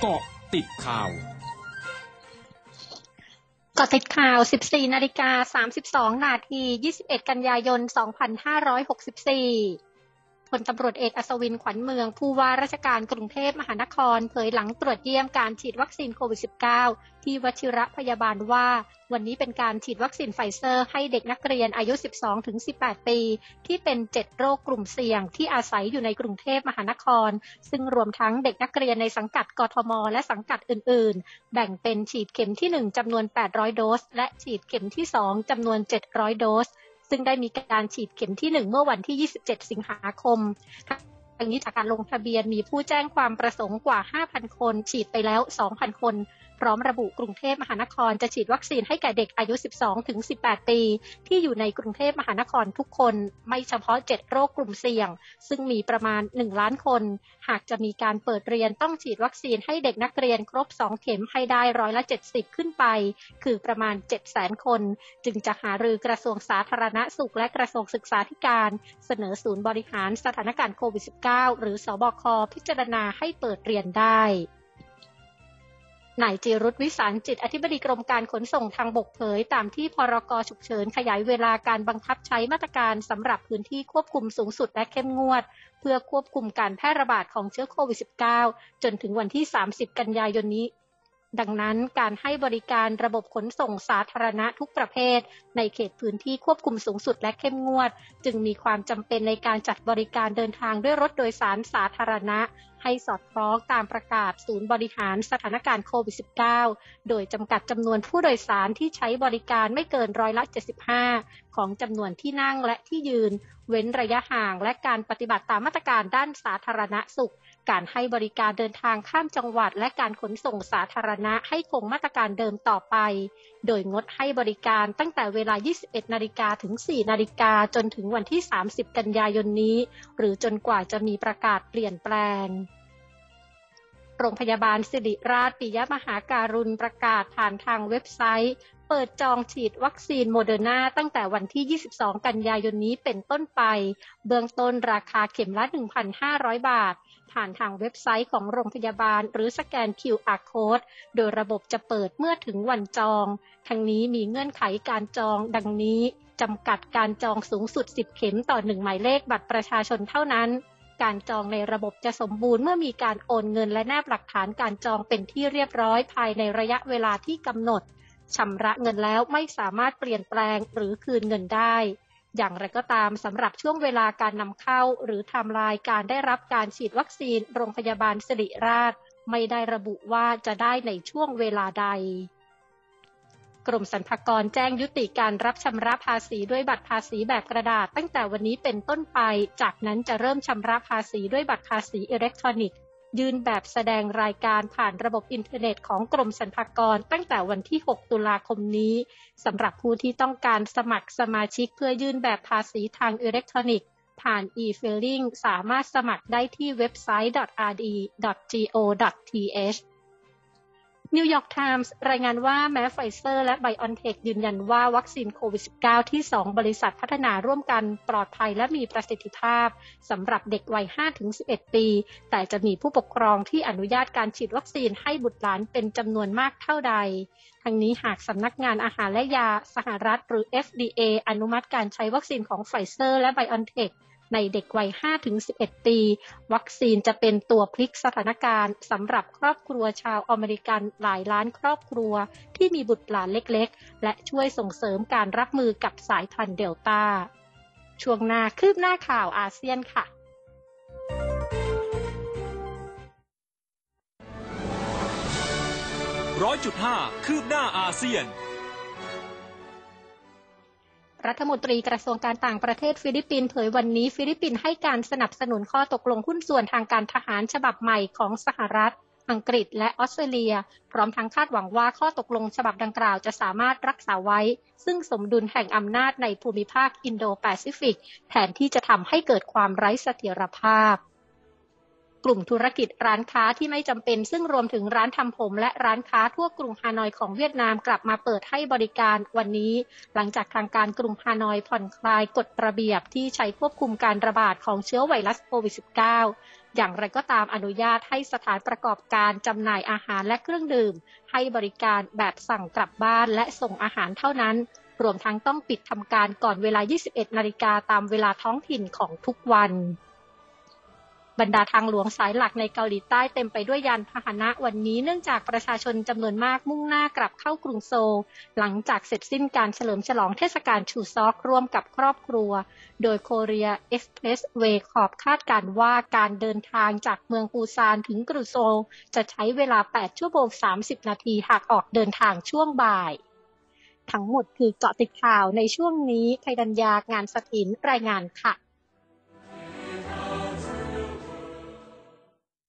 เกาะติดข่าวเกาะติดข่าว 14 นาฬิกา 32 นาที 21 กันยายน 2564 พลตำรวจเอกอัศวินขวัญเมือง ผู้ว่าราชการกรุงเทพมหานครเผยหลังตรวจเยี่ยมการฉีดวัคซีนโควิด -19 ที่วชิระพยาบาลว่า วันนี้เป็นการฉีดวัคซีนไฟเซอร์ให้เด็กนักเรียนอายุ 12-18 ปี ที่เป็น 7 โรคกลุ่มเสี่ยงที่อาศัยอยู่ในกรุงเทพมหานคร ซึ่งรวมทั้งเด็กนักเรียนในสังกัดกทม และสังกัดอื่น ๆ แบ่งเป็นฉีดเข็มที่ 1จำนวน 800 โดส และฉีดเข็มที่ 2จำนวน 700 โดส ซึ่งได้มีการฉีดเข็มที่ 1 เมื่อวันที่ 27 สิงหาคมทั้งนี้จากการลงทะเบียนมีผู้แจ้งความประสงค์กว่า 5,000 คน ฉีดไปแล้ว 2,000 คน พร้อมระบุกรุงเทพมหานครจะฉีดวัคซีนให้แก่เด็กอายุ 12 ถึง 18 ปี ที่อยู่ในกรุงเทพมหานครทุกคนไม่เฉพาะ 7 โรคกลุ่มเสี่ยง ซึ่งมีประมาณ 1 ล้านคน หากจะมีการเปิดเรียนต้องฉีดวัคซีนให้เด็กนักเรียนครบ 2 เข็มให้ได้ร้อยละ 70 ขึ้นไป คือประมาณ 7 0 0 0 0คน จึงจะหารือกระทรวงสาธารณสุขและกระทรวงศึกษาธิการ เสนอศูนย์บริหารสถานการณ์โควิด -19 หรือสบคพิจารณาให้เปิดเรียนได้ นายจิรุธวิสารจิตอธิบดีกรมการขนส่งทางบกเผย ตามที่พรกฉุกเฉินขยายเวลาการบังคับใช้มาตรการสำหรับพื้นที่ควบคุมสูงสุดและเข้มงวด เพื่อควบคุมการแพร่ระบาดของเชื้อโควิด -19 จนถึงวันที่ 30 กันยายนนี้ดังนั้นการให้บริการระบบขนส่งสาธารณะทุกประเภท ในเขตพื้นที่ควบคุมสูงสุดและเข้มงวด จึงมีความจำเป็นในการจัดบริการเดินทางด้วยรถโดยสารสาธารณะ ให้สอดคล้องตามประกาศศูนย์บริหารสถานการณ์โควิด -19 โดยจำกัดจำนวนผู้โดยสารที่ใช้บริการไม่เกินร้อยละ 75 ของจำนวนที่นั่งและที่ยืน เว้นระยะห่างและการปฏิบัติตามมาตรการด้านสาธารณสุข การให้บริการเดินทางข้ามจังหวัด และการขนส่งสาธารณะให้คงมาตรการเดิมต่อไป โดยงดให้บริการตั้งแต่เวลา 21 นาฬิกาถึง 4 นาฬิกาจนถึงวันที่ 30 กันยายนนี้ หรือจนกว่าจะมีประกาศเปลี่ยนแปลง โรงพยาบาลสิริราชปิยมหาการุณประกาศผ่านทางเว็บไซต์ เปิดจองฉีดวัคซีนโมเดอร์นาตั้งแต่วันที่ 22 กันยายนนี้เป็นต้นไป เบื้องต้นราคาเข็มละ 1,500 บาท ผ่านทางเว็บไซต์ของโรงพยาบาล หรือสแกน QR code โดยระบบจะเปิดเมื่อถึงวันจอง ทั้งนี้มีเงื่อนไขการจองดังนี้จำกัดการจองสูงสุด 10 เข็มต่อ 1 หมายเลขบัตรประชาชนเท่านั้น การจองในระบบจะสมบูรณ์เมื่อมีการโอนเงินและแนบหลักฐานการจองเป็นที่เรียบร้อยภายในระยะเวลาที่กำหนดชำระเงินแล้วไม่สามารถเปลี่ยนแปลงหรือคืนเงินได้ อย่างไรก็ตามสำหรับช่วงเวลาการนำเข้า หรือทำลายการได้รับการฉีดวัคซีน โรงพยาบาลศิริราช ไม่ได้ระบุว่าจะได้ในช่วงเวลาใด กรมสรรพากรแจ้งยุติการรับชำระภาษีด้วยบัตรภาษีแบบกระดาษ ตั้งแต่วันนี้เป็นต้นไป จากนั้นจะเริ่มชำระภาษีด้วยบัตรภาษีอิเล็กทรอนิกส์ ยื่นแบบแสดงรายการผ่านระบบอินเทอร์เน็ตของกรมสรรพากร ตั้งแต่วันที่ 6 ตุลาคมนี้สำหรับผู้ที่ต้องการสมัครสมาชิกเพื่อยื่นแบบภาษีทางอิเล็กทรอนิกส์ผ่าน e-filing สามารถสมัครได้ที่เว็บไซต์ rd.go.th นิวยอร์กไทมส์รายงานว่าแม้ไฟเซอร์และไบออนเทคยืนยันว่าวัคซีนโควิด -19 ที่ 2 บริษัทพัฒนาร่วมกันปลอดภัยและมีประสิทธิภาพสำหรับเด็กวัย 5-11 ปี แต่จะมีผู้ปกครองที่อนุญาตการฉีดวัคซีนให้บุตรหลานเป็นจำนวนมากเท่าใด ทั้งนี้หากสำนักงานอาหารและยาสหรัฐหรือ FDA อนุมัติการใช้วัคซีนของไฟเซอร์และไบออนเทค ในเด็กวัย 5-11 ปี วัคซีนจะเป็นตัวพลิกสถานการณ์สำหรับครอบครัวชาวอเมริกันหลายล้านครอบครัวที่มีบุตรหลานเล็กๆ และช่วยส่งเสริมการรับมือกับสายพันธุ์เดลต้า ช่วงหน้าคืบหน้าข่าวอาเซียนค่ะร้อยจุดห้าคืบหน้าอาเซียน รัฐมนตรีกระทรวงการต่างประเทศฟิลิปปินส์เผยวันนี้ฟิลิปปินส์ให้การสนับสนุนข้อตกลงหุ้นส่วนทางการทหารฉบับใหม่ของสหรัฐ อังกฤษและออสเตรเลีย พร้อมทั้งคาดหวังว่าข้อตกลงฉบับดังกล่าวจะสามารถรักษาไว้ ซึ่งสมดุลแห่งอำนาจในภูมิภาคอินโดแปซิฟิก แทนที่จะทำให้เกิดความไร้เสถียรภาพ กลุ่มธุรกิจร้านค้าที่ไม่จำเป็น ซึ่งรวมถึงร้านทำผม และร้านค้าทั่วกรุงฮานอยของเวียดนามกลับมาเปิดให้บริการวันนี้ หลังจากทางการกรุงฮานอยผ่อนคลายกฎระเบียบที่ใช้ควบคุมการระบาดของเชื้อไวรัสโควิด -19 อย่างไรก็ตามอนุญาตให้สถานประกอบการจำหน่ายอาหารและเครื่องดื่ม ให้บริการแบบสั่งกลับบ้านและส่งอาหารเท่านั้นรวมทั้งต้องปิดทำการก่อนเวลา 21 นาฬิกาตามเวลาท้องถิ่นของทุกวัน บรรดาทางหลวงสายหลักในเกาหลีใต้เต็มไปด้วยยานพาหนะวันนี้เนื่องจากประชาชนจำนวนมากมุ่งหน้ากลับเข้ากรุงโซลหลังจากเสร็จสิ้นการเฉลิมฉลองเทศกาลชูซอกร่วมกับครอบครัว โดยโคเรียเอ็กซ์เพรสเวย์ขอบคาดการว่าการเดินทางจากเมืองปูซานถึงกรุงโซลจะใช้เวลา 8 ชั่วโมง 30 นาทีหากออกเดินทางช่วงบ่าย ทั้งหมดคือเกาะติดข่าวในช่วงนี้ภัยดัญญางานสถินรายงานค่ะ